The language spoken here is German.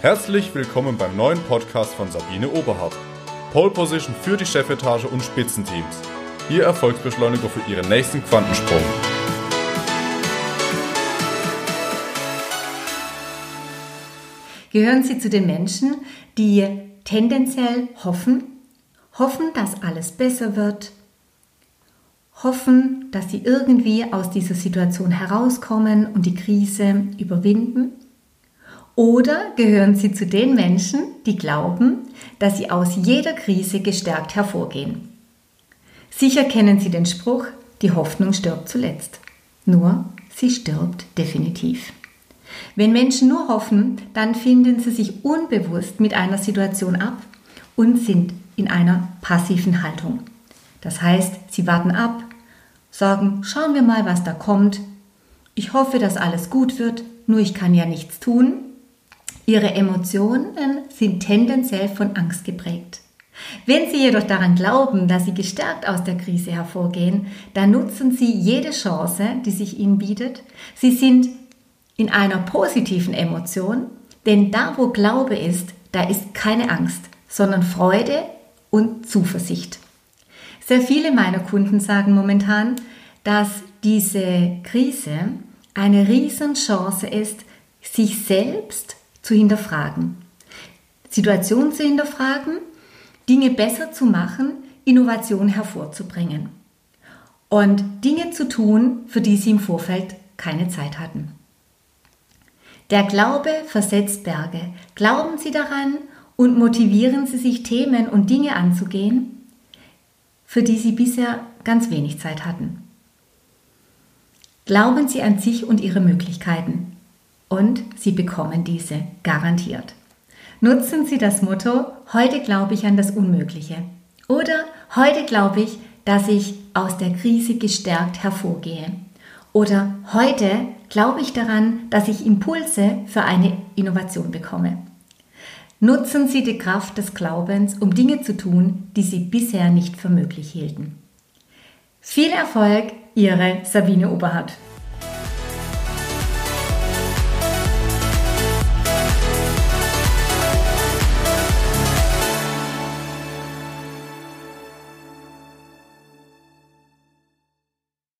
Herzlich willkommen beim neuen Podcast von Sabine Oberhardt. Pole Position für die Chefetage und Spitzenteams. Ihr Erfolgsbeschleuniger für Ihren nächsten Quantensprung. Gehören Sie zu den Menschen, die tendenziell hoffen, hoffen, dass alles besser wird, hoffen, dass sie irgendwie aus dieser Situation herauskommen und die Krise überwinden? Oder gehören Sie zu den Menschen, die glauben, dass sie aus jeder Krise gestärkt hervorgehen? Sicher kennen Sie den Spruch, die Hoffnung stirbt zuletzt. Nur, sie stirbt definitiv. Wenn Menschen nur hoffen, dann finden sie sich unbewusst mit einer Situation ab und sind in einer passiven Haltung. Das heißt, sie warten ab, sagen, schauen wir mal, was da kommt. Ich hoffe, dass alles gut wird, nur ich kann ja nichts tun Ihre Emotionen sind tendenziell von Angst geprägt. Wenn Sie jedoch daran glauben, dass Sie gestärkt aus der Krise hervorgehen, dann nutzen Sie jede Chance, die sich Ihnen bietet. Sie sind in einer positiven Emotion, denn da, wo Glaube ist, da ist keine Angst, sondern Freude und Zuversicht. Sehr viele meiner Kunden sagen momentan, dass diese Krise eine Riesenchance ist, sich selbst zu hinterfragen. Situationen zu hinterfragen, Dinge besser zu machen, Innovation hervorzubringen. Und Dinge zu tun, für die sie im Vorfeld keine Zeit hatten. Der Glaube versetzt Berge. Glauben Sie daran und motivieren Sie sich, Themen und Dinge anzugehen, für die Sie bisher ganz wenig Zeit hatten. Glauben Sie an sich und Ihre Möglichkeiten und Sie bekommen diese garantiert. Nutzen Sie das Motto, heute glaube ich an das Unmögliche oder heute glaube ich, dass ich aus der Krise gestärkt hervorgehe oder heute glaube ich daran, dass ich Impulse für eine Innovation bekomme. Nutzen Sie die Kraft des Glaubens, um Dinge zu tun, die Sie bisher nicht für möglich hielten. Viel Erfolg, Ihre Sabine Oberhardt.